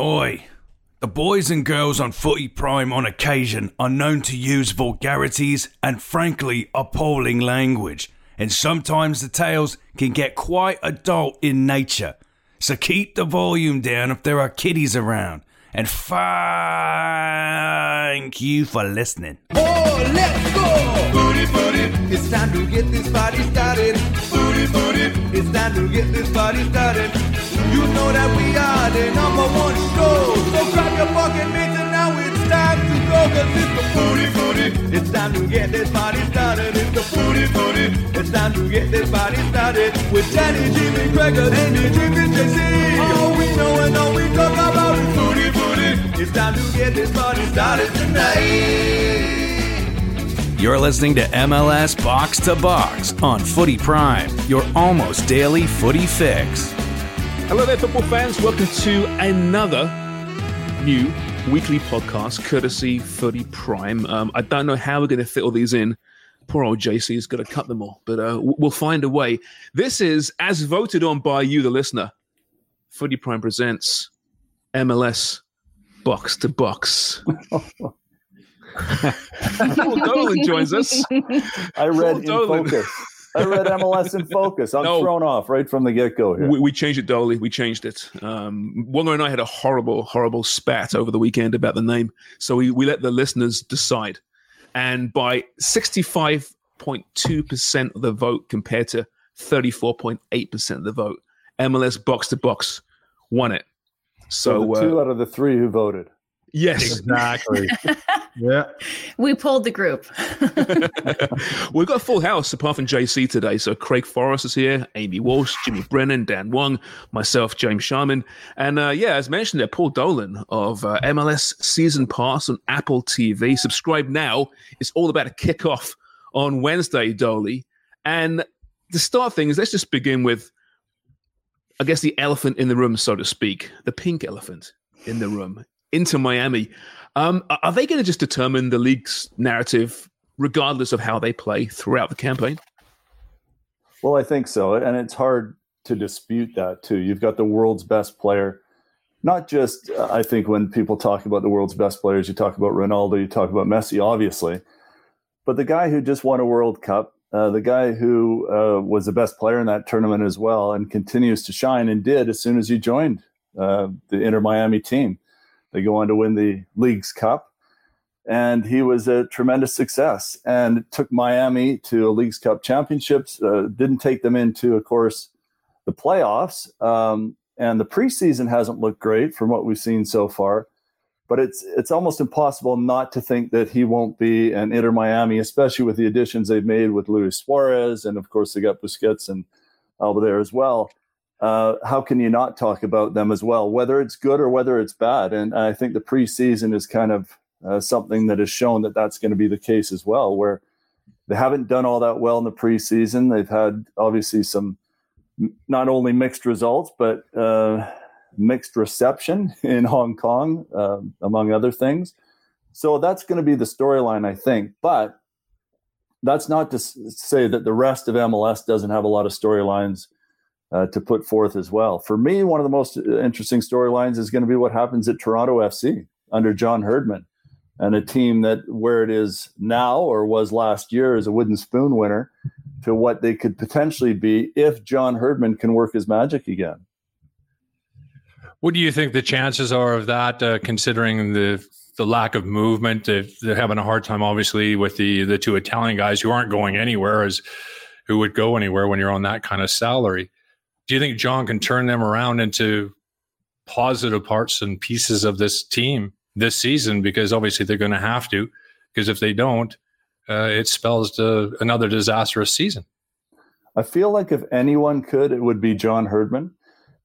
Oi! The boys and girls on Footy Prime on occasion are known to use vulgarities and frankly appalling language, and sometimes the tales can get quite adult in nature. So keep the volume down if there are kiddies around, and thank you for listening. Oh, let's go! Booty, booty. It's time to get this party started. Booty, booty. It's time to get this party started. You know that we are the number one show. So grab your fucking mitts and now it's time to go. Cause it's the booty, booty. It's time to get this party started. It's the booty, booty. It's time to get this party started. With Danny, Jimmy, Gregor, Andy, Jimmy, JC. All we know and all we talk about is booty, booty. It's time to get this party started tonight. You're listening to MLS Box to Box on Footy Prime, your almost daily footy fix. Hello there, football fans. Welcome to another new weekly podcast, courtesy Footy Prime. Um, I don't know how we're going to fit all these in. Poor old JC is going to cut them all, but uh, we'll find a way. This is, as voted on by you, the listener, Footy Prime presents MLS Box to Box. Paul Dolan joins us. I read in Dolan. focus. I read MLS in focus. I'm No. thrown off right from the get go here. We, we changed it, Dolly. We changed it. Um, Wonga and I had a horrible, horrible spat over the weekend about the name. So we, we let the listeners decide. And by 65.2% of the vote compared to 34.8% of the vote, MLS Box to Box won it. so So, the two uh, out of the three who voted. Yes, Exactly. yeah. We pulled the group. We've got a full house apart from JC today. So Craig Forrest is here, Amy Walsh, Jimmy Brennan, Dan Wong, myself, James Sharman. And uh, yeah, as mentioned there, Paul Dolan of uh, MLS Season Pass on Apple TV. Subscribe now. It's all about a kickoff on Wednesday, Dolly. And to start things, let's just begin with, I guess, the elephant in the room, so to speak, the pink elephant in the room, Inter Miami. Um, are- they going to just determine the league's narrative regardless of how they play throughout the campaign? Well, I think so. And it's hard to dispute that, too. You've got the world's best player. Not just, uh, I think, when people talk about the world's best players, you talk about Ronaldo, you talk about Messi, obviously. But the guy who just won a World Cup, uh, the guy who uh, was the best player in that tournament as well and continues to shine and did as soon as he joined uh, the Inter Miami team. They go on to win the Leagues Cup. And he was a tremendous success and took Miami to a Leagues Cup championships. Uh, didn't take them into, of course, the playoffs. Um, and the preseason hasn't looked great from what we've seen so far. But it's it's almost impossible not to think that he won't be an Inter Miami, especially with the additions they've made with Luis Suarez, and of course they got Busquets and Alba there as well. Uh, how can you not talk about them as well, whether it's good or whether it's bad? And I think the preseason is kind of uh, something that has shown that that's going to be the case as well, where they haven't done all that well in the preseason. They've had obviously some not only mixed results, but uh, mixed reception in Hong Kong, uh, among other things. So that's going to be the storyline, I think. But that's not to say that the rest of MLS doesn't have a lot of storylines uh, to put forth as well. For me, one of the most uh, interesting storylines is going to be what happens at Toronto FC under John Herdman and a team that where it is now or was last year is a wooden spoon winner to what they could potentially be if John Herdman can work his magic again. What do you think the chances are of that, uh, considering the the lack of movement? They're having a hard time, obviously, with the the two Italian guys who aren't going anywhere, as who would go anywhere when you're on that kind of salary. Do you think John can turn them around into positive parts and pieces of this team this season? Because obviously they're going to have to. Because if they don't, uh, it spells another disastrous season. I feel like if anyone could, it would be John Herdman.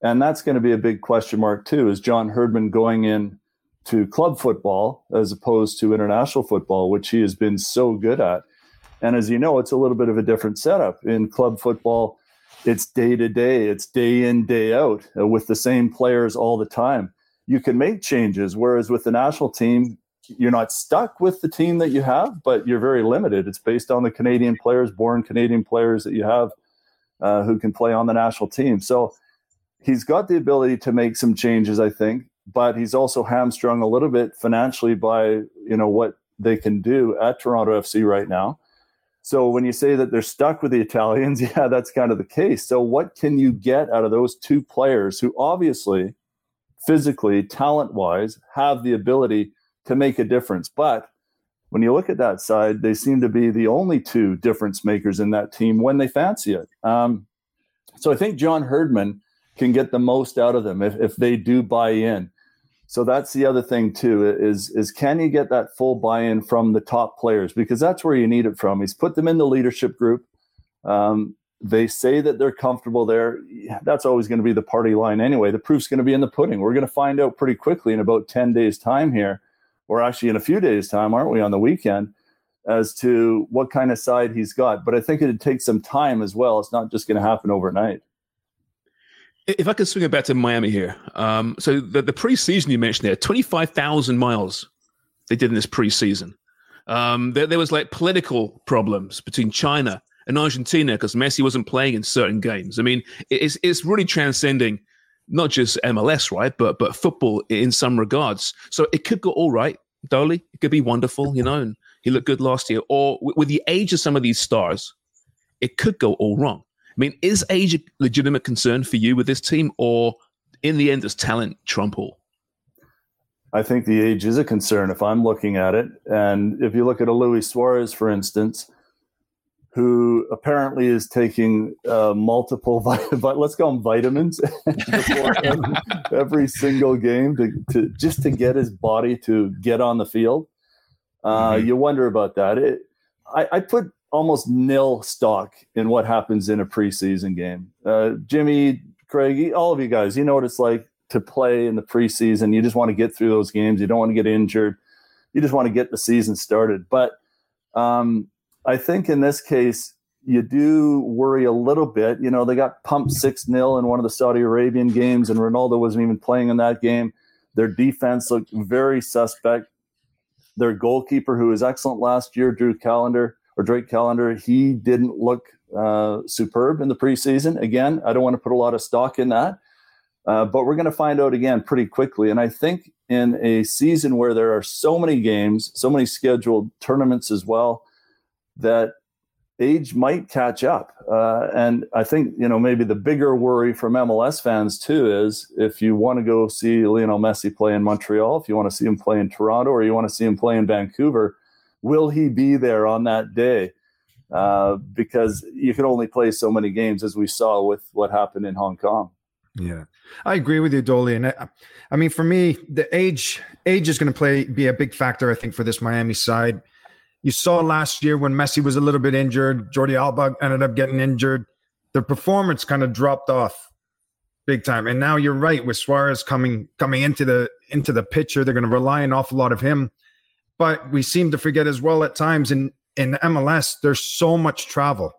And that's going to be a big question mark, too. Is John Herdman going in to club football as opposed to international football, which he has been so good at? And as you know, it's a little bit of a different setup. In club football, it's day to day, it's day in, day out uh, with the same players all the time. You can make changes, whereas with the national team, you're not stuck with the team that you have, but you're very limited. It's based on the Canadian players, born Canadian players that you have uh, who can play on the national team. So he's got the ability to make some changes, I think, but he's also hamstrung a little bit financially by you know what they can do at Toronto FC right now. So when you say that they're stuck with the Italians, yeah, that's kind of the case. So what can you get out of those two players who obviously physically, talent-wise, have the ability to make a difference? But when you look at that side, they seem to be the only two difference makers in that team when they fancy it. Um, so I think John Herdman can get the most out of them if, if they do buy in. So that's the other thing too is is can you get that full buy-in from the top players because that's where you need it from. He's put them in the leadership group. Um, they say that they're comfortable there. That's always going to be the party line anyway. The proof's going to be in the pudding. We're going to find out pretty quickly in about 10 days time here or actually in a few days time, aren't we on the weekend as to what kind of side he's got. But I think it'd take some time as well. It's not just going to happen overnight. If I could swing it back to Miami here. Um, so the, the preseason you mentioned there, 25,000 miles they did in this preseason. Um, there, there was like political problems between China and Argentina because Messi wasn't playing in certain games. I mean, it's, it's really transcending not just MLS, right, but but football in some regards. So it could go all right, Dolly. It could be wonderful, you know, and he looked good last year. Or with the age of some of these stars, it could go all wrong. I mean, is age a legitimate concern for you with this team, or in the end, does talent trump all? I think the age is a concern if I'm looking at it. And if you look at a Luis Suarez, for instance, who apparently is taking uh, multiple, let's call them vitamins, every single game to, to, just to get his body to get on the field. Uh, mm-hmm. You wonder about that. It, I, I, put almost nil stock in what happens in a preseason game. Uh, Jimmy, Craig, all of you guys, you know what it's like to play in the preseason. You just want to get through those games. You don't want to get injured. You just want to get the season started. But um, I think in this case, you do worry a little bit. You know, they got pumped 6 0 in one of the Saudi Arabian games, and Ronaldo wasn't even playing in that game. Their defense looked very suspect. Their goalkeeper, who was excellent last year, Drew Callender, or Drake Callender, he didn't look uh, superb in the preseason. Again, I don't want to put a lot of stock in that, uh, but we're going to find out again pretty quickly. And I think in a season where there are so many games, so many scheduled tournaments as well, that age might catch up. Uh, and I think, you know, maybe the bigger worry from MLS fans too is if you want to go see Lionel Messi play in Montreal, if you want to see him play in Toronto, or you want to see him play in Vancouver, will he be there on that day? Uh, because you can only play so many games, as we saw with what happened in Hong Kong. Yeah, I agree with you, Dolly. And I, I mean, for me, the age age is going to play be a big factor. I think for this Miami side, you saw last year when Messi was a little bit injured, Jordi Alba ended up getting injured. The performance kind of dropped off big time. And now you're right with Suarez coming coming into the into the picture. They're going to rely an awful lot of him. But we seem to forget as well at times in in MLS, there's so much travel.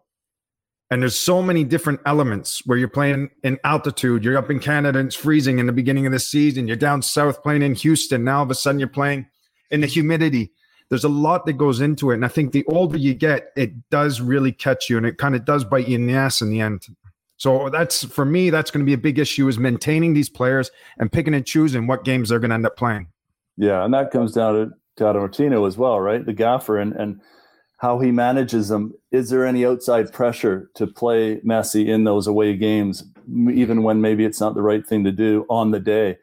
And there's so many different elements where you're playing in altitude. You're up in Canada and it's freezing in the beginning of the season. You're down south playing in Houston. Now all of a sudden you're playing in the humidity. There's a lot that goes into it. And I think the older you get, it does really catch you and it kind of does bite you in the ass in the end. So that's for me, that's going to be a big issue is maintaining these players and picking and choosing what games they're going to end up playing. Yeah, and that comes down to Tata Martino as well, right? The gaffer and and how he manages them. Is there any outside pressure to play Messi in those away games, even when maybe it's not the right thing to do on the day?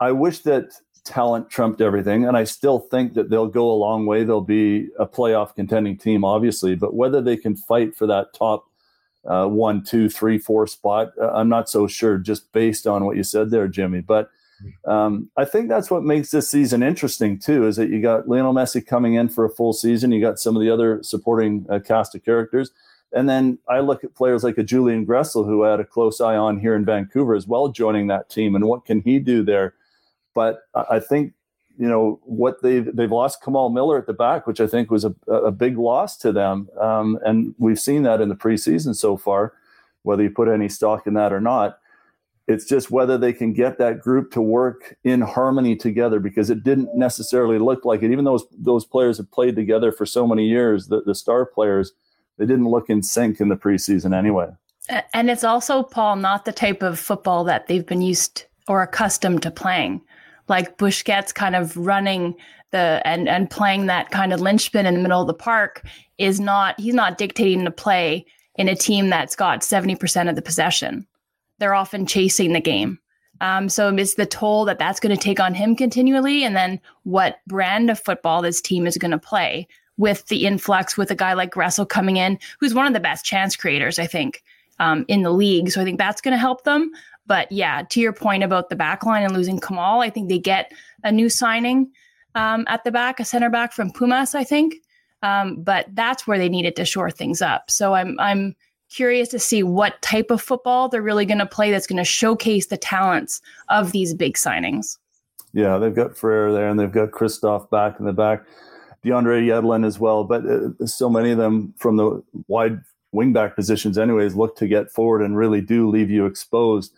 I wish that talent trumped everything, and I still think that they'll go a long way. They'll be a playoff contending team, obviously, but whether they can fight for that top uh, one, two, three, four spot, uh, I'm not so sure, just based on what you said there, Jimmy. But um, I think that's what makes this season interesting too. Is that you got Lionel Messi coming in for a full season, you got some of the other supporting uh, cast of characters, and then I look at players like a Julian Gressel, who I had a close eye on here in Vancouver as well, joining that team, and what can he do there? But I think you know what they've they've lost Kamal Miller at the back, which I think was a, a big loss to them, um, and we've seen that in the preseason so far. Whether you put any stock in that or not, it's just whether they can get that group to work in harmony together because it didn't necessarily look like it. Even though those, those players have played together for so many years, the, the star players, they didn't look in sync in the preseason anyway. And it's also, Paul, not the type of football that they've been used or accustomed to playing. Like Busquets kind of running the and and playing that kind of linchpin in the middle of the park is not he's not dictating the play in a team that's got 70% of the possession they're often chasing the game. Um, so it's the toll that that's going to take on him continually, and then what brand of football this team is going to play with the influx with a guy like Gressel coming in, who's one of the best chance creators, I think, um, in the league. So I think that's going to help them. But yeah, to your point about the back line and losing Kamal, I think they get a new signing um, at the back, a center back from Pumas, I think. Um, but that's where they needed to shore things up. So I'm I'm curious to see what type of football they're really going to play that's going to showcase the talents of these big signings. Yeah, they've got Ferrer there and they've got Christoph back in the back, DeAndre Yedlin as well. But uh, so many of them from the wide wingback positions, anyways, look to get forward and really do leave you exposed.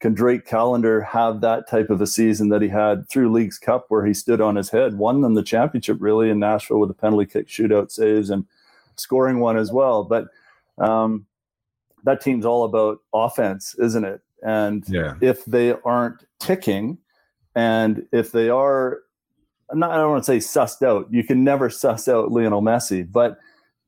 Can Drake Callender have that type of a season that he had through Leagues Cup where he stood on his head, won them the championship really in Nashville with the penalty kick shootout saves and scoring one as well? But um, that team's all about offense, isn't it? And yeah. if they aren't ticking, and if they are, not, I don't want to say sussed out. You can never suss out Lionel Messi, but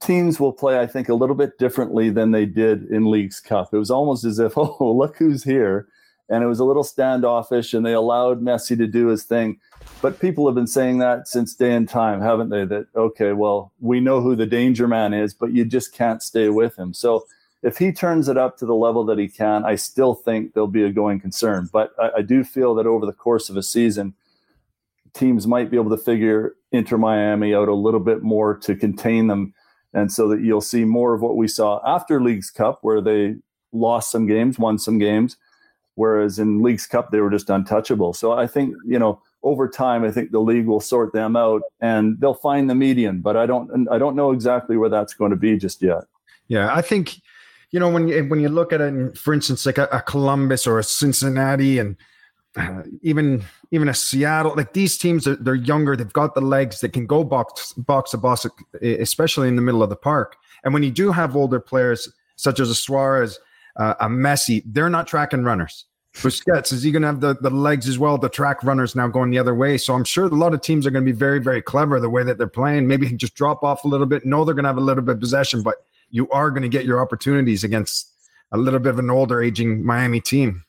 teams will play, I think, a little bit differently than they did in Leagues Cup. It was almost as if, oh, look who's here. And it was a little standoffish, and they allowed Messi to do his thing. But people have been saying that since day and time, haven't they? That, okay, well, we know who the danger man is, but you just can't stay with him. So if he turns it up to the level that he can, I still think there'll be a going concern. But I, I, do feel that over the course of a season, teams might be able to figure Inter Miami out a little bit more to contain them. And so that you'll see more of what we saw after Leagues Cup, where they lost some games, won some games, whereas in Leagues Cup, they were just untouchable. So I think, you know, over time, I think the league will sort them out and they'll find the median, but I don't, I don't know exactly where that's going to be just yet. Yeah, I think you know, when you when you look at it, for instance, like a, a Columbus or a Cincinnati, and uh, even even a Seattle, like these teams, are, they're younger. They've got the legs. They can go box box to box, especially in the middle of the park. And when you do have older players such as a Suarez, uh, a Messi, they're not tracking runners. Busquets, is he going to have the, the legs as well? The track runners now going the other way. So I'm sure a lot of teams are going to be very, very clever the way that they're playing. Maybe just drop off a little bit. Know they're going to have a little bit of possession, but you are going to get your opportunities against a little bit of an older aging Miami team.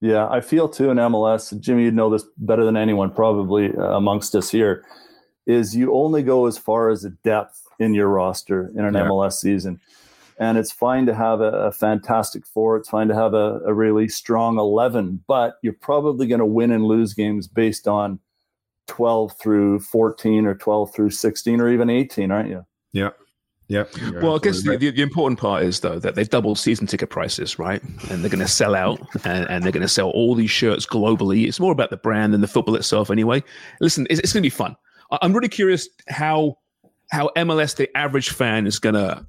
Yeah, I feel too in MLS, Jimmy, you'd know this better than anyone probably uh, amongst us here, is you only go as far as the depth in your roster in an yeah. MLS season. And it's fine to have a, a fantastic four. It's fine to have a, a really strong 11, but you're probably going to win and lose games based on 12 through 14 or 12 through 16 or even 18, aren't you? Yeah. Yep. Well, I guess the, the, the, important part is though that they've doubled season ticket prices, right? And they're going to sell out, and, and they're going to sell all these shirts globally. It's more about the brand than the football itself, anyway. Listen, it's, it's going to be fun. I'm really curious how how MLS, the average fan, is going to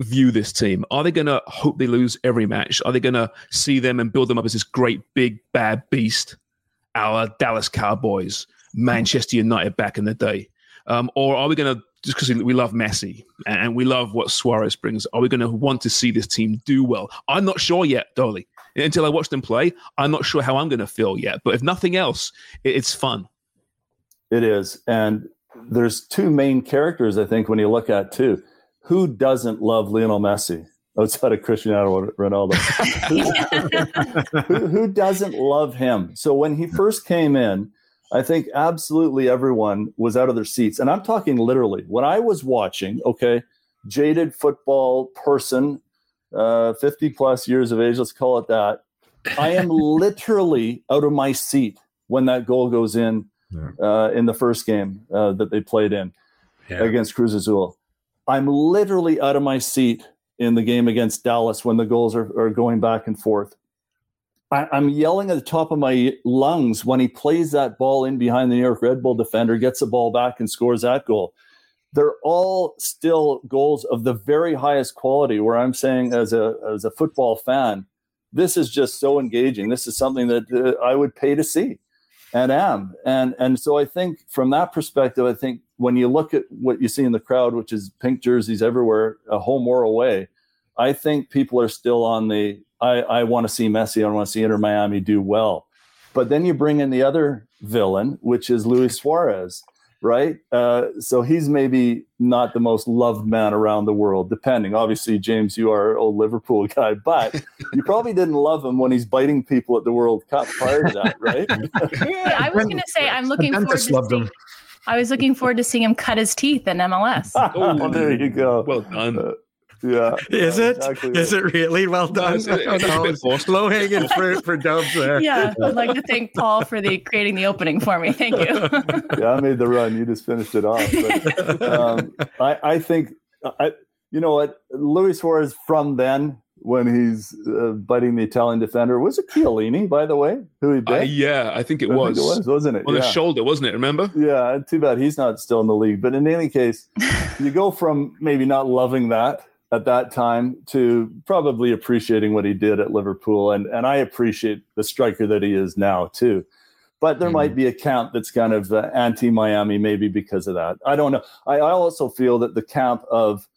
view this team. Are they going to hope they lose every match? Are they going to see them and build them up as this great big bad beast, our Dallas Cowboys, Manchester United back in the day? Um, or are we going to just because we love Messi and we love what Suarez brings, are we going to want to see this team do well? I'm not sure yet, Dolly. Until I watch them play, I'm not sure how I'm going to feel yet. But if nothing else, it's fun. It is. And there's two main characters I think when you look at too. Who doesn't love Lionel Messi outside of Cristiano Ronaldo? who, who, who doesn't love him? So when he first came in, I think absolutely everyone was out of their seats, and I'm talking literally. When I was watching, okay, jaded football person, uh, 50 plus years of age, let's call it that. I am literally out of my seat when that goal goes in yeah. uh, in the first game uh, that they played in yeah. against Cruz Azul. I'm literally out of my seat in the game against Dallas when the goals are, are going back and forth. I, I'm yelling at the top of my lungs when he plays that ball in behind the New York Red Bull defender, gets the ball back, and scores that goal. They're all still goals of the very highest quality. Where I'm saying, as a as a football fan, this is just so engaging. This is something that uh, I would pay to see and am. And and so I think from that perspective, I think when you look at what you see in the crowd, which is pink jerseys everywhere, a home or away, I think people are still on the I, I want to see Messi, I want to see Inter Miami do well. But then you bring in the other villain, which is Luis Suarez right? Uh, so he's maybe not the most loved man around the world, depending. Obviously, James, you are an old Liverpool guy, but you probably didn't love him when he's biting people at the World Cup prior to that, right? yeah, I was going to say I'm looking forward to seeing, I was looking forward to seeing him cut his teeth in MLS. oh, there you go. Well done. Uh, yeah. Is it? Exactly Is it really? Well done. Low hanging fruit for Dubs there. Yeah. I'd like to thank Paul for the creating the opening for me. Thank you. yeah, I made the run. You just finished it off. But, um, I, I think, I, you know what? Luis Suarez from then when he's uh, biting the Italian defender. Was it Chiellini, by the way, who he bit? Uh, yeah, I think it I was. Think it was, wasn't it? On yeah. the shoulder, wasn't it? Remember? Yeah. Too bad he's not still in the league. But in any case, you go from maybe not loving that at that time to probably appreciating what he did at Liverpool. And, and I appreciate the striker that he is now, too. But there mm-hmm. might be a camp that's kind of uh, anti Miami, maybe because of that. I don't know. I, I also feel that the camp of,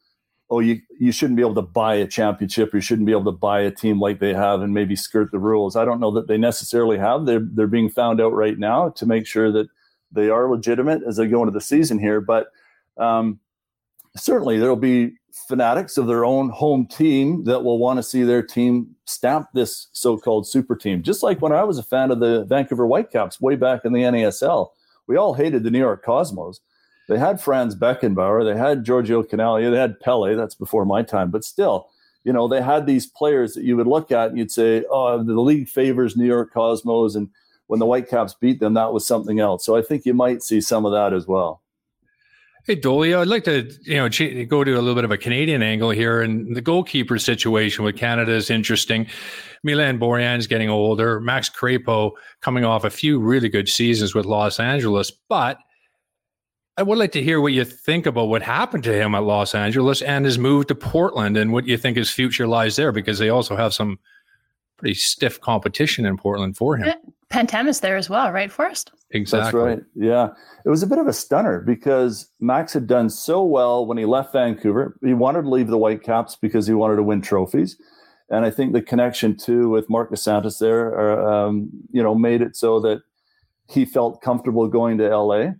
oh, you, you shouldn't be able to buy a championship, you shouldn't be able to buy a team like they have and maybe skirt the rules. I don't know that they necessarily have. They're, they're being found out right now to make sure that they are legitimate as they go into the season here. But um, certainly there'll be fanatics of their own home team that will want to see their team stamp this so-called super team. Just like when I was a fan of the Vancouver Whitecaps way back in the NASL, we all hated the New York Cosmos. They had Franz Beckenbauer, they had Giorgio Chinaglia, they had Pele. That's before my time, but still, you know, they had these players that you would look at and you'd say, "Oh, the league favors New York Cosmos," and when the Whitecaps beat them, that was something else. So I think you might see some of that as well. Hey, Dolio, I'd like to you know go to a little bit of a Canadian angle here, and the goalkeeper situation with Canada is interesting. Milan Borjan's getting older. Max Crepeau coming off a few really good seasons with Los Angeles, but I would like to hear what you think about what happened to him at Los Angeles and his move to Portland, and what you think his future lies there, because they also have some pretty stiff competition in Portland for him. Pantemis there as well, right, Forrest? Exactly. That's right. Yeah. It was a bit of a stunner because Max had done so well when he left Vancouver. He wanted to leave the Whitecaps because he wanted to win trophies. And I think the connection too with Marc Dos Santos there, um, you know, made it so that he felt comfortable going to LA.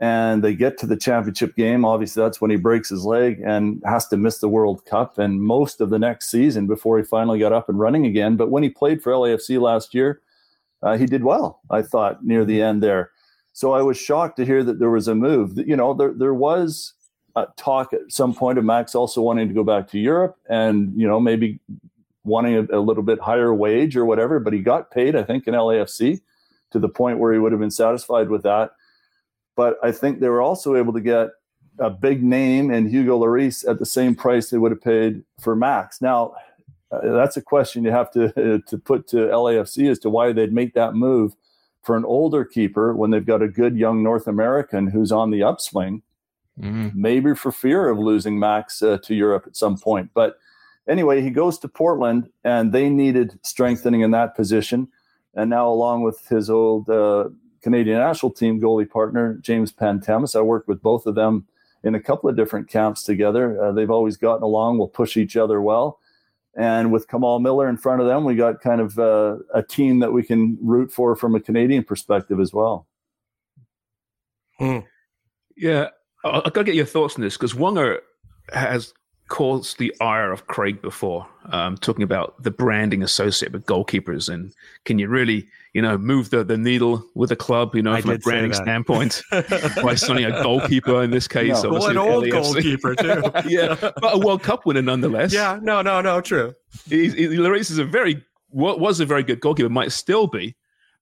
And they get to the championship game. Obviously, that's when he breaks his leg and has to miss the World Cup and most of the next season before he finally got up and running again. But when he played for LAFC last year, uh, he did well, I thought, near the end there. So I was shocked to hear that there was a move. You know, there there was a talk at some point of Max also wanting to go back to Europe and you know maybe wanting a, a little bit higher wage or whatever. But he got paid, I think, in LAFC to the point where he would have been satisfied with that. But I think they were also able to get a big name in Hugo Lloris at the same price they would have paid for Max. Now, uh, that's a question you have to uh, to put to LAFC as to why they'd make that move for an older keeper when they've got a good young North American who's on the upswing. Mm-hmm. Maybe for fear of losing Max uh, to Europe at some point. But anyway, he goes to Portland, and they needed strengthening in that position. And now, along with his old uh, Canadian national team goalie partner James Pantemis, I worked with both of them in a couple of different camps together. Uh, they've always gotten along. We'll push each other well. And with Kamal Miller in front of them, we got kind of uh, a team that we can root for from a Canadian perspective as well. Hmm. Yeah, I, got to get your thoughts on this because Wonger has caused the ire of Craig before, um, talking about the branding associated with goalkeepers and can you really, you know, move the, the needle with a club, you know, I from a branding standpoint by signing a goalkeeper in this case. No. Well, an old LAFC. goalkeeper, too. yeah, but a World Cup winner nonetheless. Yeah, no, no, no, true. He's, he, Lloris is a very was a very good goalkeeper, might still be.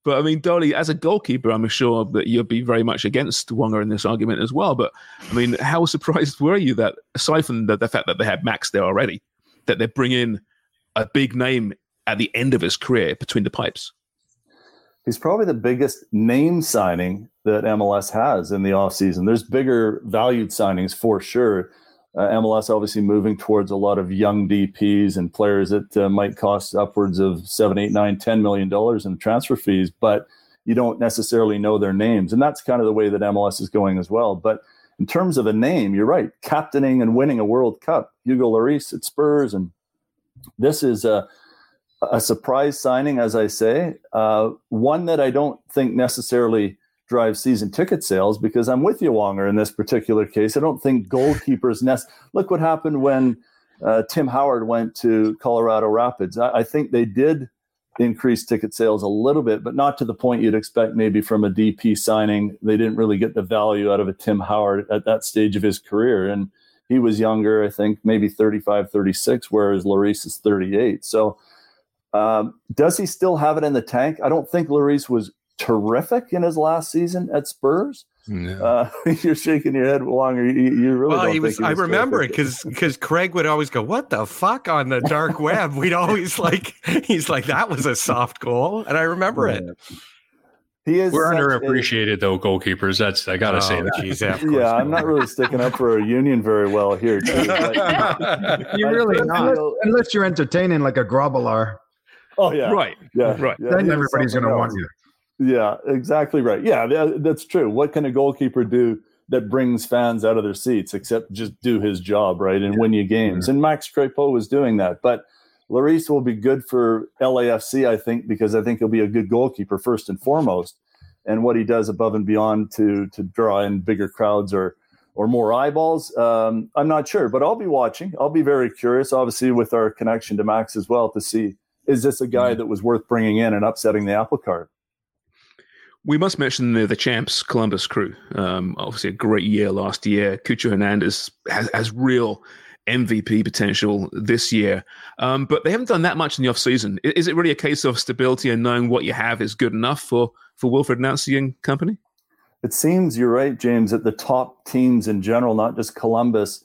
But I mean, Dolly, as a goalkeeper, I'm sure that you'd be very much against Wonger in this argument as well. But I mean, how surprised were you that, aside from the, the fact that they had Max there already, that they bring in a big name at the end of his career between the pipes? He's probably the biggest name signing that MLS has in the offseason. There's bigger valued signings for sure. Uh, MLS obviously moving towards a lot of young DPs and players that uh, might cost upwards of seven, eight, nine, ten million dollars in transfer fees, but you don't necessarily know their names, and that's kind of the way that MLS is going as well. But in terms of a name, you're right, captaining and winning a World Cup, Hugo Lloris at Spurs, and this is a a surprise signing, as I say, uh, one that I don't think necessarily drives season ticket sales because I'm with you, Wonger, in this particular case. I don't think goalkeepers nest. Look what happened when uh, Tim Howard went to Colorado Rapids. I, I think they did increase ticket sales a little bit, but not to the point you'd expect maybe from a DP signing. They didn't really get the value out of a Tim Howard at that stage of his career. And he was younger, I think maybe 35, 36, whereas Lloris is 38. So, um, does he still have it in the tank? I don't think Lloris was terrific in his last season at Spurs. Uh, you're shaking your head, Wonger. You, you really well, don't he think was. I remember it terrific. because because Craig would always go, "What the fuck?" on the dark web. We'd always like, he's like, "That was a soft goal," and I remember it. He is. We're such a- underappreciated though, goalkeepers. That's I gotta say Oh, that. geez, yeah, Yeah, I'm not really sticking up for a union very well here. Too, but- You're really I not. feel- Unless you're entertaining like a Grobbelaar, oh yeah, Right. yeah, Right. yeah, then everybody's going something to want you. Yeah, exactly right. Yeah, that, that's true. What can a goalkeeper do that brings fans out of their seats except just do his job, right, and win you games? And Max Crepeau was doing that. But Lloris will be good for LAFC, I think, because I think he'll be a good goalkeeper first and foremost. And what he does above and beyond to to draw in bigger crowds or or more eyeballs, um, I'm not sure. But I'll be watching. I'll be very curious, obviously, with our connection to Max as well, to see is this a guy that was worth bringing in and upsetting the apple cart. We must mention the, the champs, Columbus Crew. Um, obviously, a great year last year. Cucho Hernandez has, has real MVP potential this year, um, but they haven't done that much in the offseason. I- Is it really a case of stability and knowing what you have is good enough for, for Wilfried Nancy and company? It seems you're right, James, that the top teams in general, not just Columbus,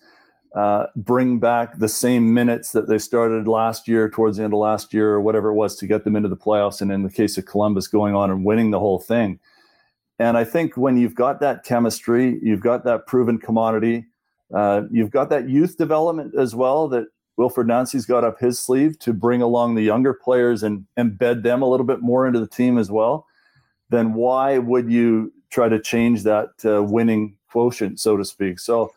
uh, bring back the same minutes that they started last year, towards the end of last year, or whatever it was, to get them into the playoffs. And in the case of Columbus, going on and winning the whole thing. And I think when you've got that chemistry, you've got that proven commodity, uh, you've got that youth development as well that Wilfried Nancy's got up his sleeve to bring along the younger players and embed them a little bit more into the team as well. Then why would you try to change that uh, winning quotient, so to speak? So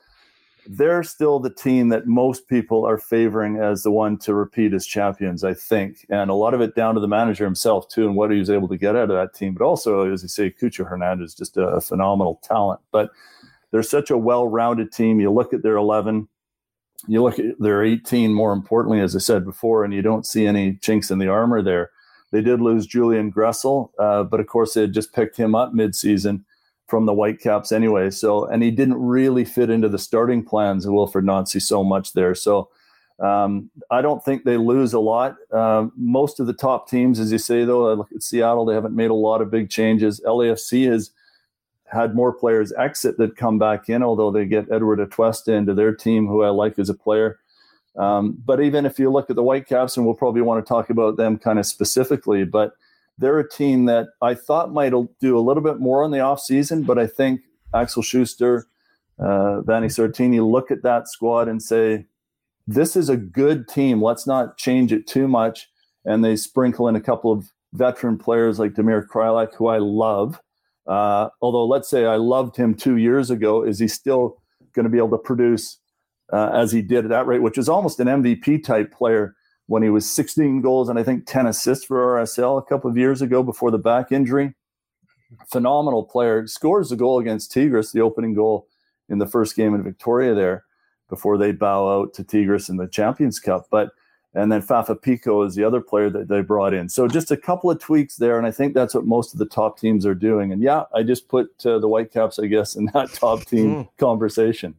they're still the team that most people are favoring as the one to repeat as champions, I think. And a lot of it down to the manager himself, too, and what he was able to get out of that team. But also, as you say, Cucho Hernandez, is just a, phenomenal talent. But they're such a well rounded team. You look at their 11, you look at their 18, more importantly, as I said before, and you don't see any chinks in the armor there. They did lose Julian Gressel, uh, but of course, they had just picked him up midseason from the Whitecaps anyway. So, and he didn't really fit into the starting plans of Wilfried Nancy so much there. So, um, I don't think they lose a lot. Um, most of the top teams, as you say, though, I look at Seattle, they haven't made a lot of big changes. LAFC has had more players exit that come back in, although they get Eduard Atuesta into their team, who I like as a player. Um, but even if you look at the Whitecaps, and we'll probably want to talk about them kind of specifically, but they're a team that I thought might do a little bit more in the offseason, but I think Axel Schuster, uh, Vanni Sartini look at that squad and say, this is a good team. Let's not change it too much. And they sprinkle in a couple of veteran players like Damir Kreilach, who I love. Uh, although, let's say I loved him two years ago, is he still going to be able to produce uh, as he did at that rate, which is almost an MVP type player when he was 16 goals and I think 10 assists for RSL a couple of years ago before the back injury. Phenomenal player. Scores the goal against Tigres, the opening goal in the first game in Victoria there before they bow out to Tigres in the Champions Cup. But and then Fafa Picault is the other player that they brought in. So just a couple of tweaks there, and I think that's what most of the top teams are doing. And yeah, I just put uh, the Whitecaps, I guess, in that top team mm. conversation.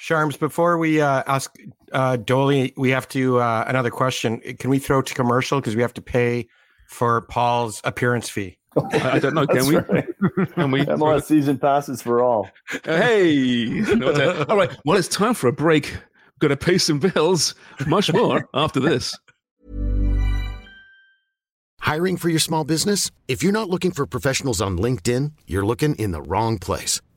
Sharms, before we uh, ask uh, Dolly, we have to uh, another question. Can we throw to commercial because we have to pay for Paul's appearance fee? I don't know. Can we? Right. Can we? MLS season passes for all. Hey, all right. Well, it's time for a break. Got to pay some bills. Much more after this. Hiring for your small business? If you're not looking for professionals on LinkedIn, you're looking in the wrong place.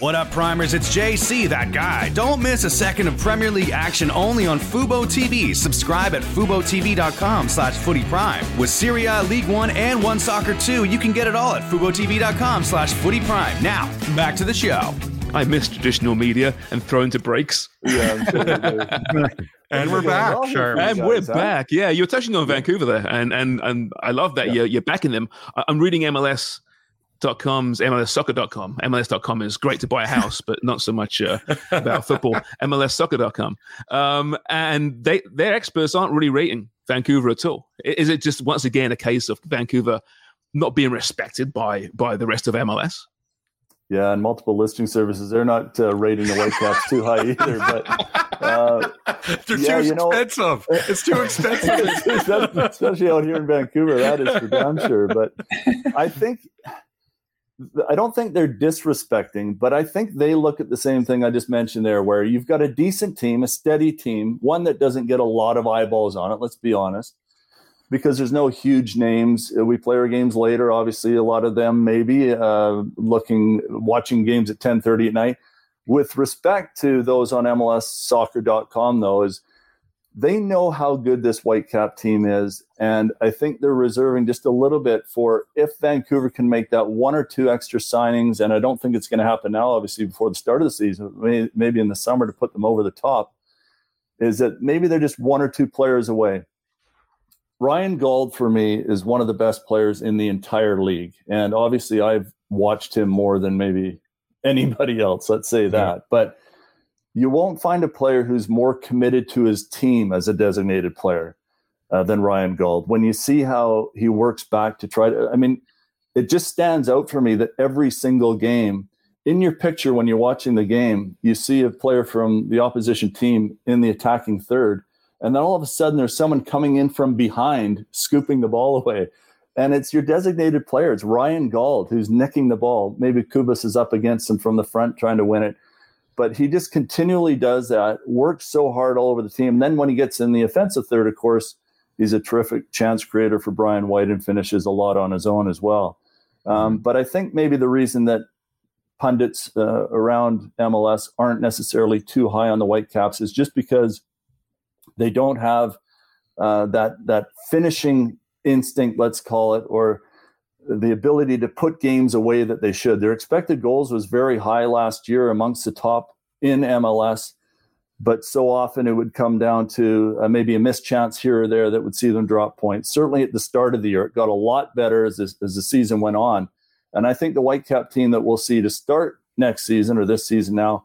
What up, Primers? It's JC, that guy. Don't miss a second of Premier League action only on Fubo TV. Subscribe at FuboTV.com slash Footy Prime. With Serie A, League One, and One Soccer 2, you can get it all at FuboTV.com slash Footy Prime. Now, back to the show. I miss traditional media and thrown to breaks. Yeah, and we're back. Sure. And we're back. Yeah, you're touching on Vancouver there, and and and I love that yeah. you're, you're backing them. I'm reading MLS MLSsoccer.com's MLSsoccer.com. MLS.com is great to buy a house, but not so much uh, about football. MLSsoccer.com. Um, and they their experts aren't really rating Vancouver at all. Is it just once again a case of Vancouver not being respected by by the rest of MLS? Yeah, and multiple listing services, they're not uh, rating the Whitecaps too high either. But uh, they're yeah, too expensive. Know, it's too expensive, especially out here in Vancouver. That is for damn sure. But I think I don't think they're disrespecting, but I think they look at the same thing I just mentioned there, where you've got a decent team, a steady team, one that doesn't get a lot of eyeballs on it. Let's be honest, because there's no huge names. We play our games later. Obviously, a lot of them maybe uh, looking, watching games at 10:30 at night. With respect to those on MLSsoccer.com, though, is they know how good this Whitecap team is. And I think they're reserving just a little bit for if Vancouver can make that one or two extra signings. And I don't think it's going to happen now, obviously, before the start of the season, maybe in the summer to put them over the top, is that maybe they're just one or two players away. Ryan Gauld, for me, is one of the best players in the entire league. And obviously, I've watched him more than maybe anybody else, let's say that. But you won't find a player who's more committed to his team as a designated player uh, than Ryan Gauld. When you see how he works back to try to, I mean, it just stands out for me that every single game, in your picture when you're watching the game, you see a player from the opposition team in the attacking third, and then all of a sudden there's someone coming in from behind, scooping the ball away. And it's your designated player. It's Ryan Gauld who's nicking the ball. Maybe Kubas is up against him from the front trying to win it but he just continually does that, works so hard all over the team. And then when he gets in the offensive third, of course, he's a terrific chance creator for Brian White and finishes a lot on his own as well. Um, mm-hmm. but I think maybe the reason that pundits uh, around MLS aren't necessarily too high on the Whitecaps is just because they don't have uh, that that finishing instinct, let's call it, or the ability to put games away that they should. Their expected goals was very high last year, amongst the top in MLS, but so often it would come down to uh, maybe a missed chance here or there that would see them drop points. Certainly at the start of the year, it got a lot better as this, as the season went on, and I think the Whitecap team that we'll see to start next season or this season now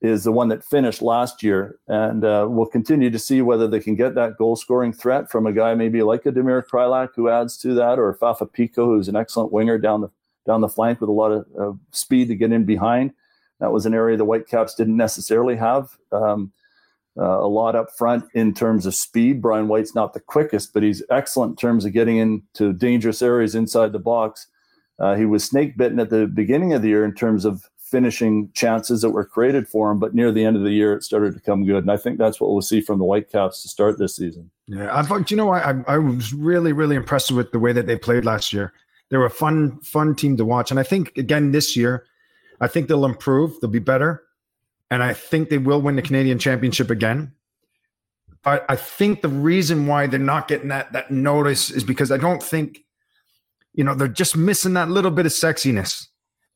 is the one that finished last year. And uh, we'll continue to see whether they can get that goal scoring threat from a guy maybe like a Damir Kreilach who adds to that, or Fafa Picault who's an excellent winger down the down the flank with a lot of speed to get in behind. That was an area the Whitecaps didn't necessarily have um, uh, a lot up front in terms of speed. Brian White's not the quickest, but he's excellent in terms of getting into dangerous areas inside the box. Uh, he was snake bitten at the beginning of the year in terms of finishing chances that were created for him, but near the end of the year, it started to come good. And I think that's what we'll see from the Whitecaps to start this season. Yeah, I thought, you know, I, I was really, really impressed with the way that they played last year. They were a fun, fun team to watch. And I think, again, this year, I think they'll improve, they'll be better. And I think they will win the Canadian Championship again. But I think the reason why they're not getting that that notice is because I don't think, you know, they're just missing that little bit of sexiness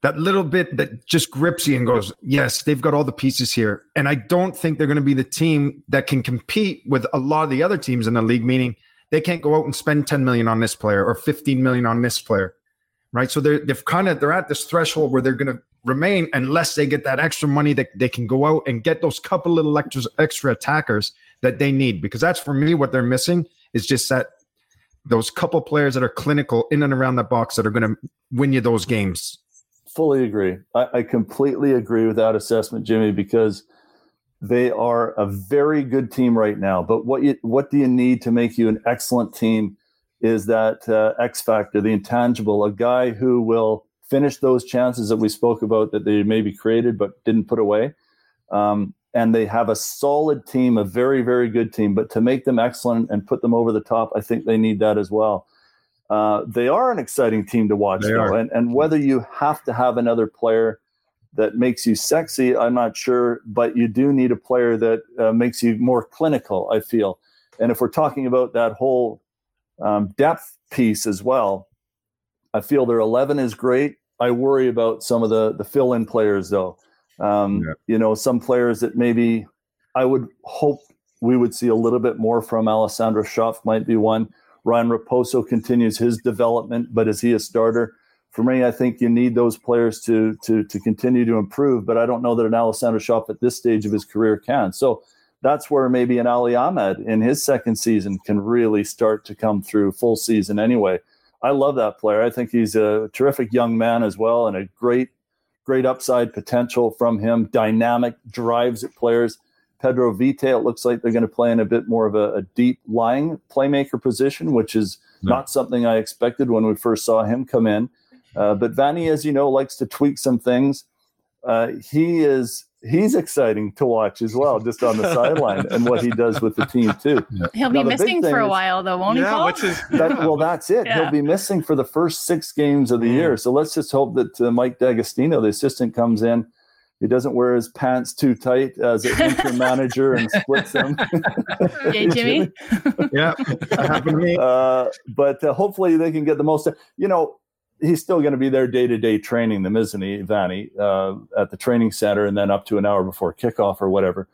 that little bit that just grips you and goes, yes, they've got all the pieces here. And I don't think they're going to be the team that can compete with a lot of the other teams in the league, meaning they can't go out and spend 10 million on this player or 15 million on this player. Right. So they're they've kind of they're at this threshold where they're gonna remain unless they get that extra money that they can go out and get those couple little extra extra attackers that they need. Because that's for me what they're missing is just that those couple players that are clinical in and around the box that are going to win you those games fully agree. I, I, completely agree with that assessment, Jimmy, because they are a very good team right now. But what you what do you need to make you an excellent team is that uh, X factor, the intangible, a guy who will finish those chances that we spoke about that they maybe created but didn't put away. Um, and they have a solid team, a very, very good team. But to make them excellent and put them over the top, I think they need that as well. Uh, they are an exciting team to watch, they though. And, and whether you have to have another player that makes you sexy, I'm not sure, but you do need a player that uh, makes you more clinical, I feel. And if we're talking about that whole um, depth piece as well, I feel their 11 is great. I worry about some of the, the fill in players, though. Um, yeah. You know, some players that maybe I would hope we would see a little bit more from. Alessandro Schöpf might be one. Ryan Raposo continues his development, but is he a starter? For me, I think you need those players to to to continue to improve. But I don't know that an Alessandro Schöpf at this stage of his career can. So that's where maybe an Ali Ahmed in his second season can really start to come through full season anyway. I love that player. I think he's a terrific young man as well and a great, great upside potential from him. Dynamic, drives at players. Pedro Vite, it looks like they're going to play in a bit more of a, a deep lying playmaker position, which is not something I expected when we first saw him come in. Uh, but Vanni, as you know, likes to tweak some things. Uh, he is he's exciting to watch as well, just on the sideline and what he does with the team too. He'll now, be missing for a while though, won't yeah, he? His, that, well, that's it. Yeah. He'll be missing for the first six games of the mm. year. So let's just hope that uh, Mike D'Agostino, the assistant, comes in he doesn't wear his pants too tight as an interim manager and splits them. Yay, Jimmy. yeah, happened to me. Uh, but uh, hopefully they can get the most. You know, he's still going to be there day to day training them, isn't he, Vanni, uh, at the training center and then up to an hour before kickoff or whatever.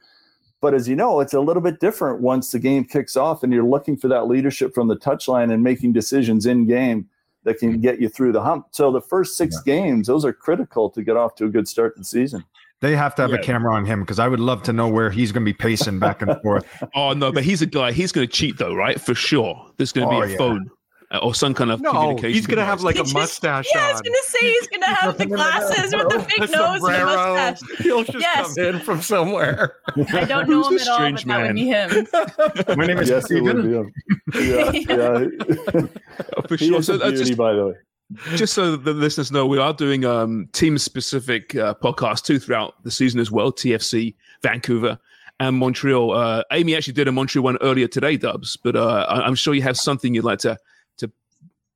But as you know, it's a little bit different once the game kicks off and you're looking for that leadership from the touchline and making decisions in game that can get you through the hump. So the first six yeah. games, those are critical to get off to a good start to the season. They have to have yeah. a camera on him because I would love to know where he's going to be pacing back and forth. oh no, but he's a guy. He's going to cheat though, right? For sure. There's going to oh, be a yeah. phone uh, or some kind of no, communication. He's going to have like a mustache. yeah, I was going to say he's going to have the glasses with the big nose and the mustache. He'll just yes. come in from somewhere. I don't know him at all, but man. that would be him. My name is yes, Steven. Yeah, yeah. For sure. So, beauty, just, by the way just so the listeners know, we are doing um, team specific uh, podcasts too throughout the season as well. TFC, Vancouver, and Montreal. Uh, Amy actually did a Montreal one earlier today, Dubs, but uh, I'm sure you have something you'd like to to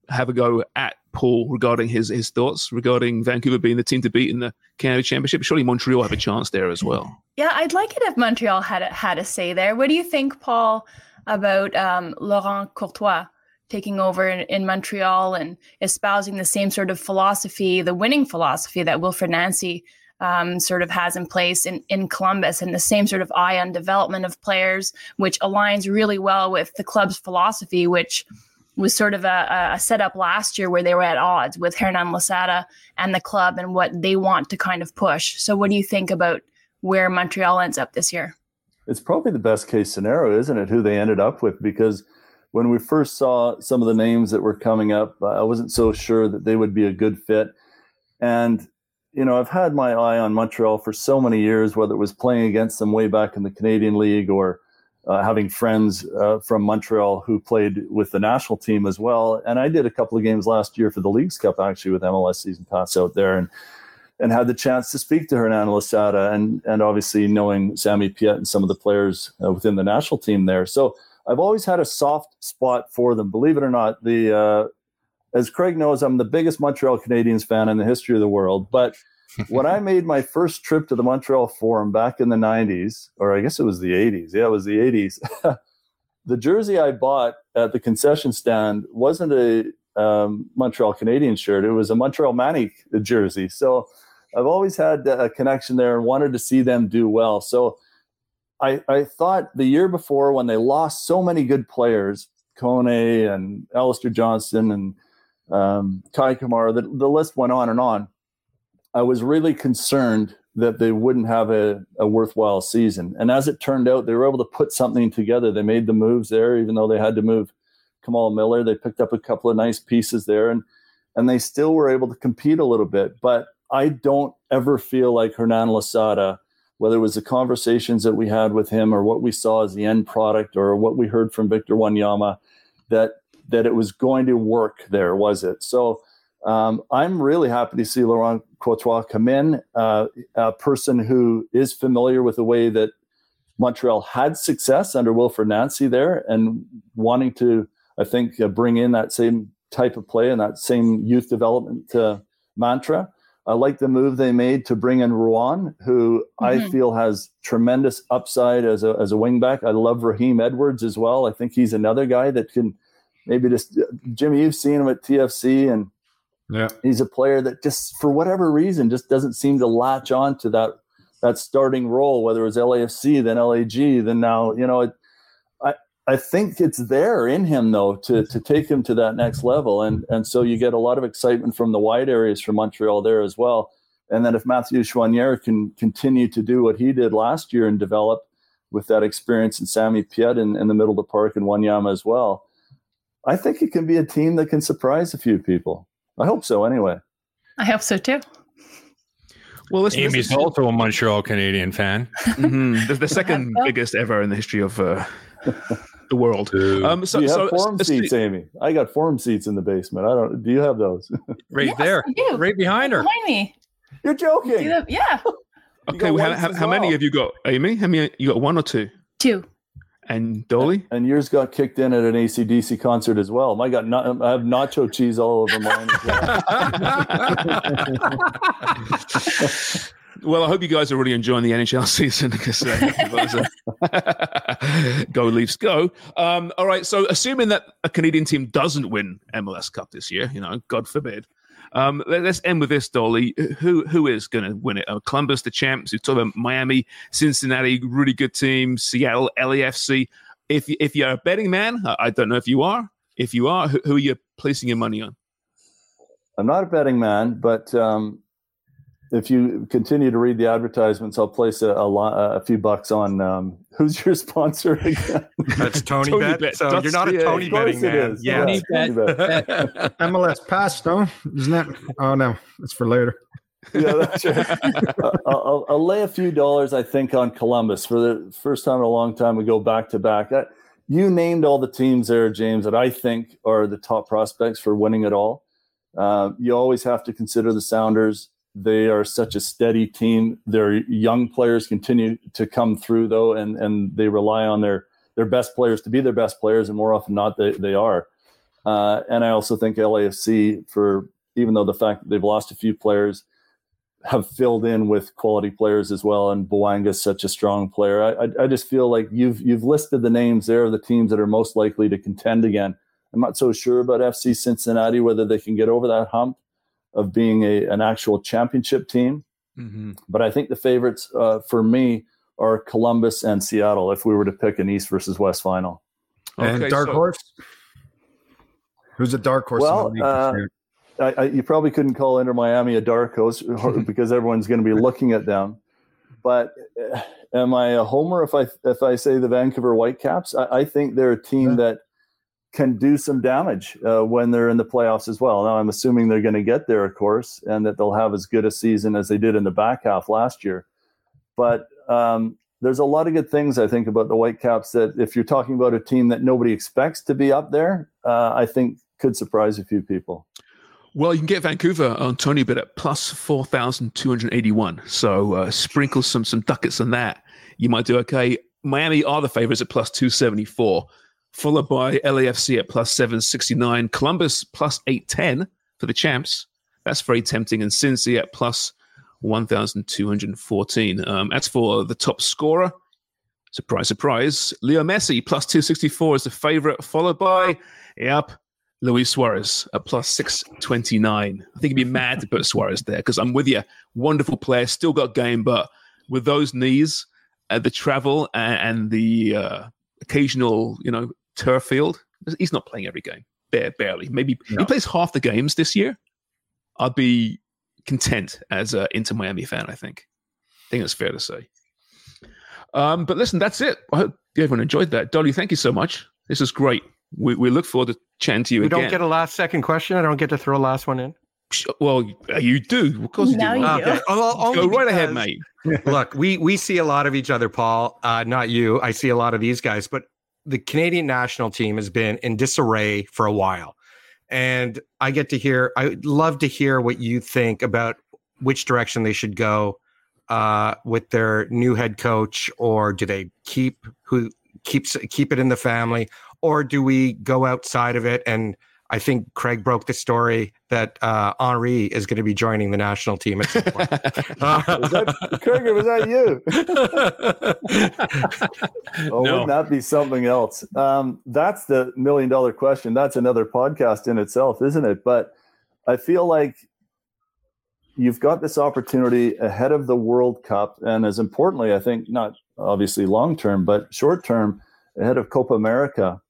have a go at Paul regarding his his thoughts regarding Vancouver being the team to beat in the Canada Championship. Surely Montreal have a chance there as well. Yeah, I'd like it if Montreal had a, had a say there. What do you think, Paul, about um, Laurent Courtois? Taking over in, in, Montreal and espousing the same sort of philosophy, the winning philosophy that Wilfried Nancy um, sort of has in place in, in Columbus, and the same sort of eye on development of players, which aligns really well with the club's philosophy, which was sort of a, a setup last year where they were at odds with Hernan Losada and the club and what they want to kind of push. So, what do you think about where Montreal ends up this year? It's probably the best case scenario, isn't it? Who they ended up with because when we first saw some of the names that were coming up, I wasn't so sure that they would be a good fit. And you know, I've had my eye on Montreal for so many years, whether it was playing against them way back in the Canadian League or uh, having friends uh, from Montreal who played with the national team as well. And I did a couple of games last year for the Leagues Cup actually with MLS season pass out there and and had the chance to speak to Hernan Losada and and obviously knowing Sammy Piette and some of the players uh, within the national team there. So I've always had a soft spot for them. Believe it or not, the uh, as Craig knows, I'm the biggest Montreal Canadiens fan in the history of the world. But when I made my first trip to the Montreal Forum back in the 90s, or I guess it was the 80s, yeah, it was the 80s. the jersey I bought at the concession stand wasn't a um, Montreal Canadian shirt; it was a Montreal Manic jersey. So I've always had a connection there and wanted to see them do well. So I, I thought the year before when they lost so many good players, Kone and Alistair Johnson and um, Kei Kamara, the, the list went on and on. I was really concerned that they wouldn't have a, a worthwhile season. And as it turned out, they were able to put something together. They made the moves there, even though they had to move Kamal Miller. They picked up a couple of nice pieces there and and they still were able to compete a little bit. But I don't ever feel like Hernan Losada, whether it was the conversations that we had with him or what we saw as the end product or what we heard from Victor Wanyama, that that it was going to work there, was it? So um, I'm really happy to see Laurent Courtois come in, uh, a person who is familiar with the way that Montreal had success under Wilfried Nancy there and wanting to, I think, uh, bring in that same type of play and that same youth development uh, mantra. I like the move they made to bring in Ruan, who mm-hmm. I feel has tremendous upside as a, as a wingback. I love Raheem Edwards as well. I think he's another guy that can maybe just, Jimmy, you've seen him at TFC and yeah. He's a player that just for whatever reason just doesn't seem to latch on to that that starting role, whether it was LAFC, then LAG, then now, you know, it, I I think it's there in him though to to take him to that next level. And and so you get a lot of excitement from the wide areas from Montreal there as well. And then if Matthew Choinière can continue to do what he did last year and develop with that experience in Sammy Piette in, in the middle of the park and Wanyama as well, I think it can be a team that can surprise a few people. I hope so. Anyway, I hope so too. Well, listen, Amy's is, also a Montreal Canadian fan. Mm-hmm. the, the, second biggest ever in the history of uh, the world. Um, so, do you have so, forum uh, seats, Amy? I got forum seats in the basement. I don't. Do you have those? right yes, there, right behind her. Behind me. You're joking. Yeah. okay. Well, how, how, many have you got, Amy? How many? You got one or two? Two. And Dolly? And yours got kicked in at an ACDC concert as well. My God, not, I have nacho cheese all over mine well. well, I hope you guys are really enjoying the NHL season because uh, go Leafs go. Um, all right, so assuming that a Canadian team doesn't win MLS Cup this year, you know, God forbid. Um, let, us end with this, Dolly. Who who is going to win it? Uh, Columbus, the champs. We talk about Miami, Cincinnati, really good team. Seattle, LAFC. If if you're a betting man, I don't know if you are. If you are, who, who are you placing your money on? I'm not a betting man, but um, if you continue to read the advertisements, I'll place a, a, a few bucks on um, who's your sponsor again? That's Tony, Tony Bet. Bet. So That's, you're not a Tony betting man. Yeah, Tony Bet. MLS Pass, no? Isn't that? Oh no, it's for later. yeah, that's right. I'll, I'll, lay a few dollars, I think, on Columbus for the first time in a long time. We go back to back. You named all the teams there, James, that I think are the top prospects for winning it all. Uh, you always have to consider the Sounders. They are such a steady team. Their young players continue to come through though, and and they rely on their their best players to be their best players, and more often not they they are. Uh, and I also think LAFC for even though the fact that they've lost a few players, have filled in with quality players as well. And Bouanga is such a strong player. I, I, I, just feel like you've you've listed the names there of the teams that are most likely to contend again. I'm not so sure about FC Cincinnati whether they can get over that hump of being a, an actual championship team. Mm-hmm. But I think the favorites uh, for me are Columbus and Seattle if we were to pick an East versus West final. And okay, dark so, horse? Who's a dark horse? Well, uh, I, I, you probably couldn't call Inter Miami a dark horse because everyone's going to be looking at them. But uh, am I a homer if I if I say the Vancouver Whitecaps? I, I think they're a team yeah. that can do some damage uh, when they're in the playoffs as well. Now, I'm assuming they're going to get there, of course, and that they'll have as good a season as they did in the back half last year. But um, there's a lot of good things I think about the Whitecaps that if you're talking about a team that nobody expects to be up there, uh, I think could surprise a few people. Well, you can get Vancouver on Tony Bet at plus 4,281. So uh, sprinkle some some ducats on that. You might do okay. Miami are the favorites at plus 274 followed by LAFC at plus 769, Columbus plus 810 for the champs. That's very tempting. And Cincy at plus 1,214. Um, as for the top scorer, surprise, surprise, Leo Messi plus 264 is the favorite, followed by, yep, Luis Suarez at plus 629. I think you'd be mad to put Suarez there because I'm with you. Wonderful player, still got game, but with those knees, uh, the travel and, and the uh, occasional, you know, turf field. He's not playing every game, barely. Maybe no. he plays half the games this year. I'd be content as an Inter Miami fan. I think. I think it's fair to say. Um, but listen, that's it. I hope everyone enjoyed that. Dolly, thank you so much. This is great. We, we look forward to chatting to you we again. don't get a last second question. I don't get to throw a last one in. Well, you do. Of course you now do. You okay. Well, Go right ahead, mate. look, we we see a lot of each other, Paul. Uh, not you. I see a lot of these guys, but the Canadian national team has been in disarray for a while. And I get to hear, I would love to hear what you think about which direction they should go uh, with their new head coach, or do they keep who keeps keep it in the family, or do we go outside of it and I think Craig broke the story that uh, Henry is going to be joining the national team at some point. was that, Craig, or was that you? oh, no. wouldn't that be something else? Um, that's the million dollar question. That's another podcast in itself, isn't it? But I feel like you've got this opportunity ahead of the World Cup, and as importantly, I think not obviously long term, but short term, ahead of Copa America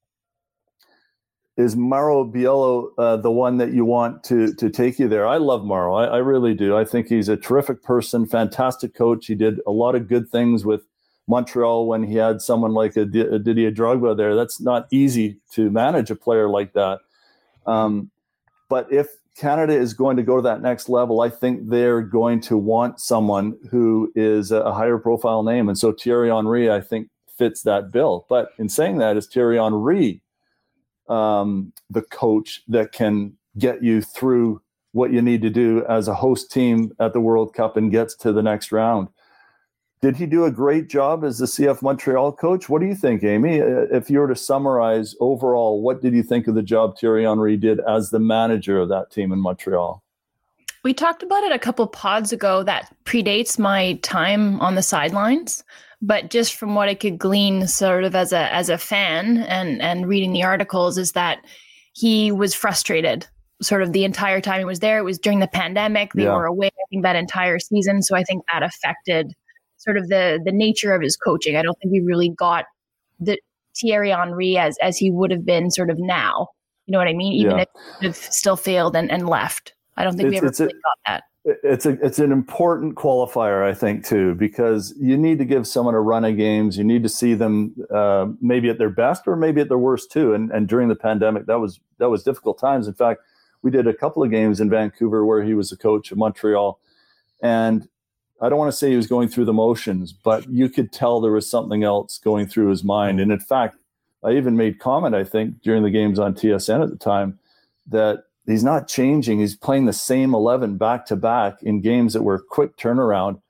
is Mauro Biello uh, the one that you want to to take you there? I love Mauro. I, I, really do. I think he's a terrific person, fantastic coach. He did a lot of good things with Montreal when he had someone like a, Didier Drogba there. That's not easy to manage a player like that. Um, but if Canada is going to go to that next level, I think they're going to want someone who is a higher profile name. And so Thierry Henry, I think, fits that bill. But in saying that, is Thierry Henry um, the coach that can get you through what you need to do as a host team at the World Cup and gets to the next round. Did he do a great job as the CF Montreal coach? What do you think, Amy? Uh, if you were to summarize overall, what did you think of the job Thierry Henry did as the manager of that team in Montreal? We talked about it a couple pods ago that predates my time on the sidelines but just from what I could glean sort of as a as a fan and and reading the articles is that he was frustrated sort of the entire time he was there. It was during the pandemic. They yeah. were away, I think, that entire season. So I think that affected sort of the the nature of his coaching. I don't think we really got the Thierry Henry as as he would have been sort of now. You know what I mean? Even yeah. if he still failed and, and left. I don't think it's, we ever really a, got that it's a it's an important qualifier, I think, too, because you need to give someone a run of games. You need to see them uh, maybe at their best or maybe at their worst too. And and during the pandemic, that was that was difficult times. In fact, we did a couple of games in Vancouver where he was a coach of Montreal, and I don't want to say he was going through the motions, but you could tell there was something else going through his mind. And in fact, I even made comment, I think, during the games on TSN at the time, that he's not changing. He's playing the same 11 back to back in games that were quick turnaround.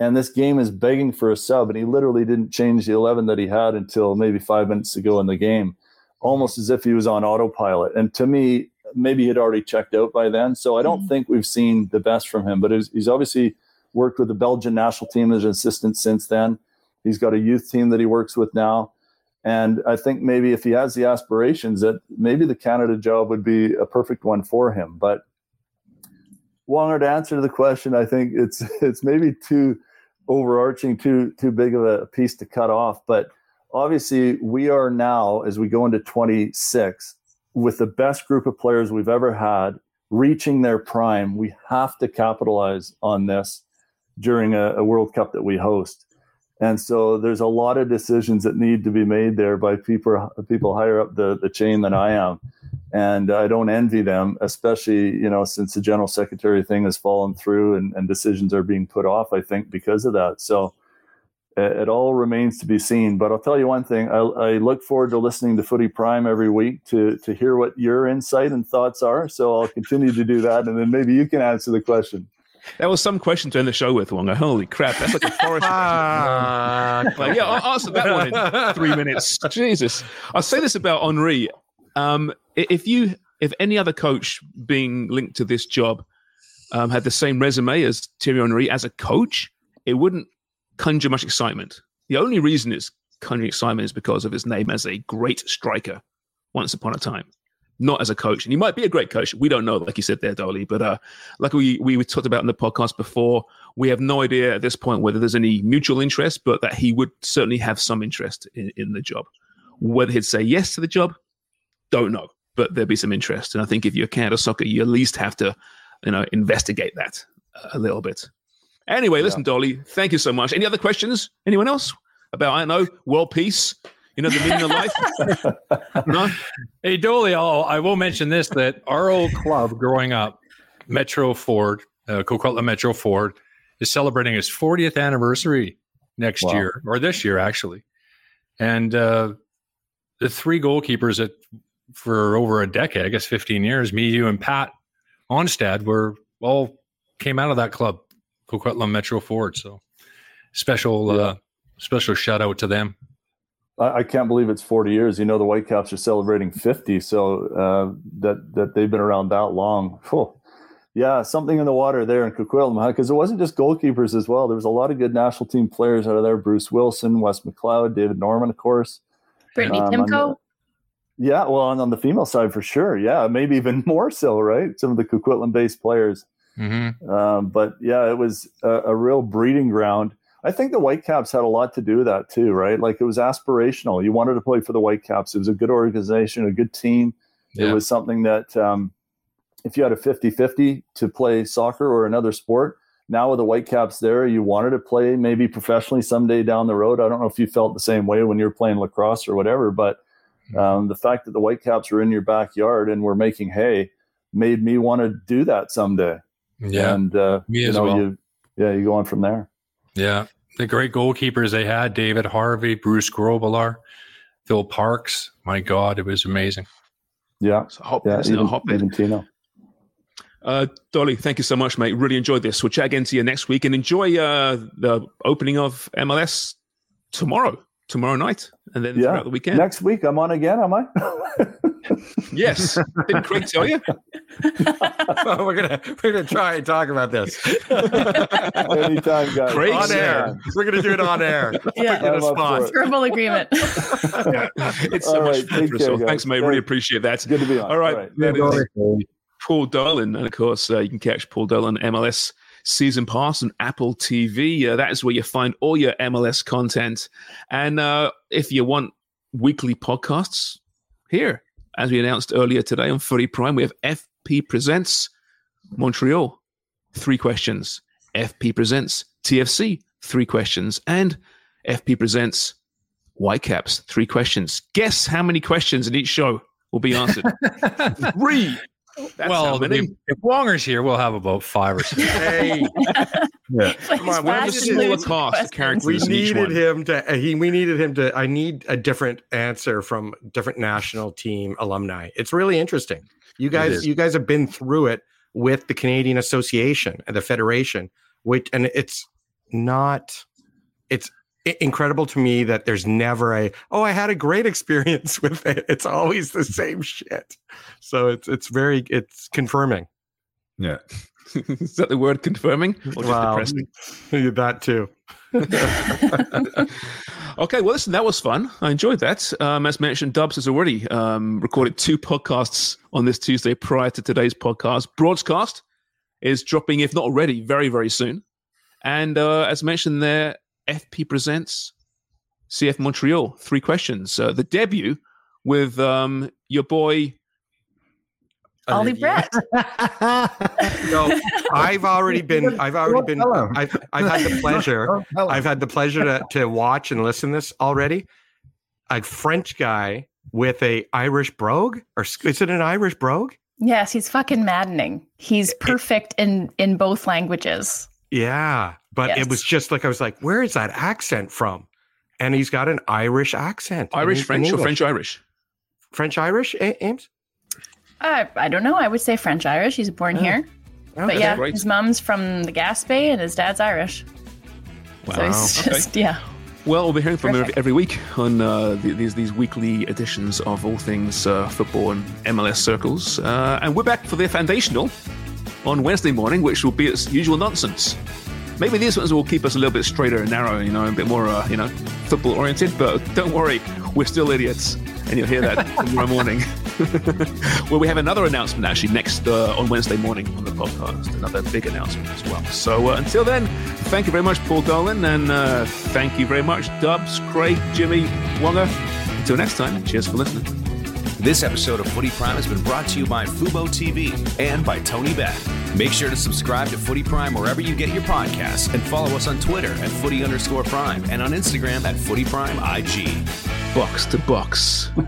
And this game is begging for a sub. And he literally didn't change the 11 that he had until maybe five minutes ago in the game, almost as if he was on autopilot. And to me, maybe he'd already checked out by then. So I don't mm-hmm. think we've seen the best from him. But he's obviously worked with the Belgian national team as an assistant since then. He's got a youth team that he works with now. And I think maybe if he has the aspirations, that maybe the Canada job would be a perfect one for him. But longer to answer the question, I think it's it's maybe too overarching, too too big of a piece to cut off. But obviously, we are now as we go into 26 with the best group of players we've ever had, reaching their prime. We have to capitalize on this during a, a World Cup that we host. And so there's a lot of decisions that need to be made there by people people higher up the, the chain than I am. And I don't envy them, especially, you know, since the general secretary thing has fallen through and, and decisions are being put off, I think, because of that. So it, it all remains to be seen. But I'll tell you one thing, I, I look forward to listening to Footy Prime every week to, to hear what your insight and thoughts are. So I'll continue to do that. And then maybe you can answer the question. That was some question to end the show with, Wonger. Holy crap, that's like a forest. like, yeah, I'll answer that one in three minutes. Jesus. I'll say this about Henry. Um, if you, if any other coach being linked to this job um, had the same resume as Thierry Henry as a coach, it wouldn't conjure much excitement. The only reason it's conjuring excitement is because of his name as a great striker once upon a time not as a coach. And he might be a great coach. We don't know, like you said there, Dolly. But uh, like we, we talked about in the podcast before, we have no idea at this point whether there's any mutual interest, but that he would certainly have some interest in, in the job. Whether he'd say yes to the job, don't know. But there'd be some interest. And I think if you're a Canada Soccer, you at least have to, you know, investigate that a little bit. Anyway, listen, yeah. Dolly, thank you so much. Any other questions? Anyone else about, I don't know, world peace? You know the meaning of life? no? Hey, Dolly, I'll, I will mention this that our old club growing up, Metro Ford, uh, Coquitlam Metro Ford, is celebrating its 40th anniversary next wow. year, or this year, actually. And uh, the three goalkeepers that for over a decade, I guess 15 years, me, you, and Pat Onstad were all came out of that club, Coquitlam Metro Ford. So special, yeah. uh, special shout out to them. I, can't believe it's 40 years. You know, the Whitecaps are celebrating 50, so uh, that that they've been around that long. Yeah, something in the water there in Coquitlam, because it wasn't just goalkeepers as well. There was a lot of good national team players out of there. Bruce Wilson, Wes McLeod, David Norman, of course. Brittany um, Timko. Yeah, well, on, on the female side for sure. Yeah, maybe even more so, right? Some of the Coquitlam-based players. Mm-hmm. Um, but yeah, it was a, a real breeding ground I think the Whitecaps had a lot to do with that too, right? Like it was aspirational. You wanted to play for the Whitecaps. It was a good organization, a good team. Yeah. It was something that um, if you had a 50 50 to play soccer or another sport, now with the Whitecaps there, you wanted to play maybe professionally someday down the road. I don't know if you felt the same way when you were playing lacrosse or whatever, but mm-hmm. um, the fact that the Whitecaps were in your backyard and were making hay made me want to do that someday. Yeah. And, uh, me as know, well. You, yeah, you go on from there. Yeah the great goalkeepers they had David Harvey, Bruce Grobbelaar, Phil Parkes. My God, it was amazing. Yeah. So hot, yeah, even, hot even Tino. Uh, Dolly, thank you so much, mate. Really enjoyed this. We'll chat again to you next week and enjoy uh, the opening of MLS tomorrow, tomorrow night, and then yeah. throughout the weekend. Next week, I'm on again, am I? yes. Didn't Craig tell you? well, we're gonna we're gonna try and talk about this. Anytime, guys. Craig's on air. We're gonna do it on air. Yeah, verbal agreement. yeah. It's so All much right, fun. So thanks, mate. Really appreciate that. good to be on. All right. All right. Paul Dolan, and of course, uh, you can catch Paul Dolan MLS season pass on Apple TV. Uh, that is where you find all your MLS content. And uh, if you want weekly podcasts, here as we announced earlier today on Footy Prime, we have FP Presents Montreal, three questions. FP Presents TFC, three questions. And FP Presents Whitecaps, three questions. Guess how many questions in each show will be answered? three. That's well, if, if Wonger's here, we'll have about five or six. hey, yeah. come on, we have a smaller cost characters. We needed him to. Uh, he, we needed him to. I need a different answer from different national team alumni. It's really interesting. You guys, you guys have been through it with the Canadian Association and the Federation, which, and it's not. It's incredible to me that there's never a oh I had a great experience with it. It's always the same shit. So it's it's very it's confirming. Yeah. Is that the word confirming? Or just wow. that too. okay, well, listen, that was fun. I enjoyed that. Um, as mentioned, Dubs has already um, recorded two podcasts on this Tuesday prior to today's podcast. Broadcast is dropping, if not already, very, very soon. And uh, as mentioned there, FP Presents CF Montreal. Three questions. Uh, the debut with um, your boy Ollie Brett. No, I've already been. I've already been. tell. I've I've had the pleasure. Don't tell him. I've had the pleasure to, to watch and listen to this already. A French guy with a Irish brogue, or is it an Irish brogue? yes, he's fucking maddening. He's perfect in in both languages. Yeah, but Yes. it was just like I was like, where is that accent from? And he's got an Irish accent. Irish, French, or French Irish? French Irish, A- Ames? Uh, I don't know. I would say French Irish. He's born here, but yeah, great. his mom's from the Gaspé and his dad's Irish. So he's Okay. yeah. Well, we'll be hearing from him every week on uh, the, these these weekly editions of all things uh, football and MLS circles. Uh, and we're back for the foundational on Wednesday morning, which will be its usual nonsense. Maybe these ones will keep us a little bit straighter and narrow, you know, a bit more, uh, you know, football oriented. But don't worry, we're still idiots, and you'll hear that tomorrow morning. well, we have another announcement actually next uh, on Wednesday morning on the podcast, another big announcement as well. So uh, until then, thank you very much, Paul Dolan, and uh, thank you very much, Dubs, Craig, Jimmy, Wonger. Until next time, cheers for listening. This episode of Footy Prime has been brought to you by Fubo TV and by Tony Bet. Make sure to subscribe to Footy Prime wherever you get your podcasts and follow us on Twitter at footy underscore prime and on Instagram at footy prime IG. Box to box.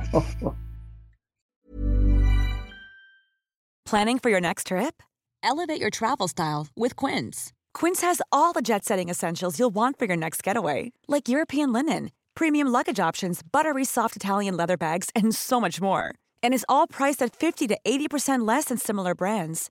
Planning for your next trip? Elevate your travel style with Quince. Quince has all the jet setting essentials you'll want for your next getaway, like European linen, premium luggage options, buttery soft Italian leather bags, and so much more. And is all priced at 50 to 80% less than similar brands.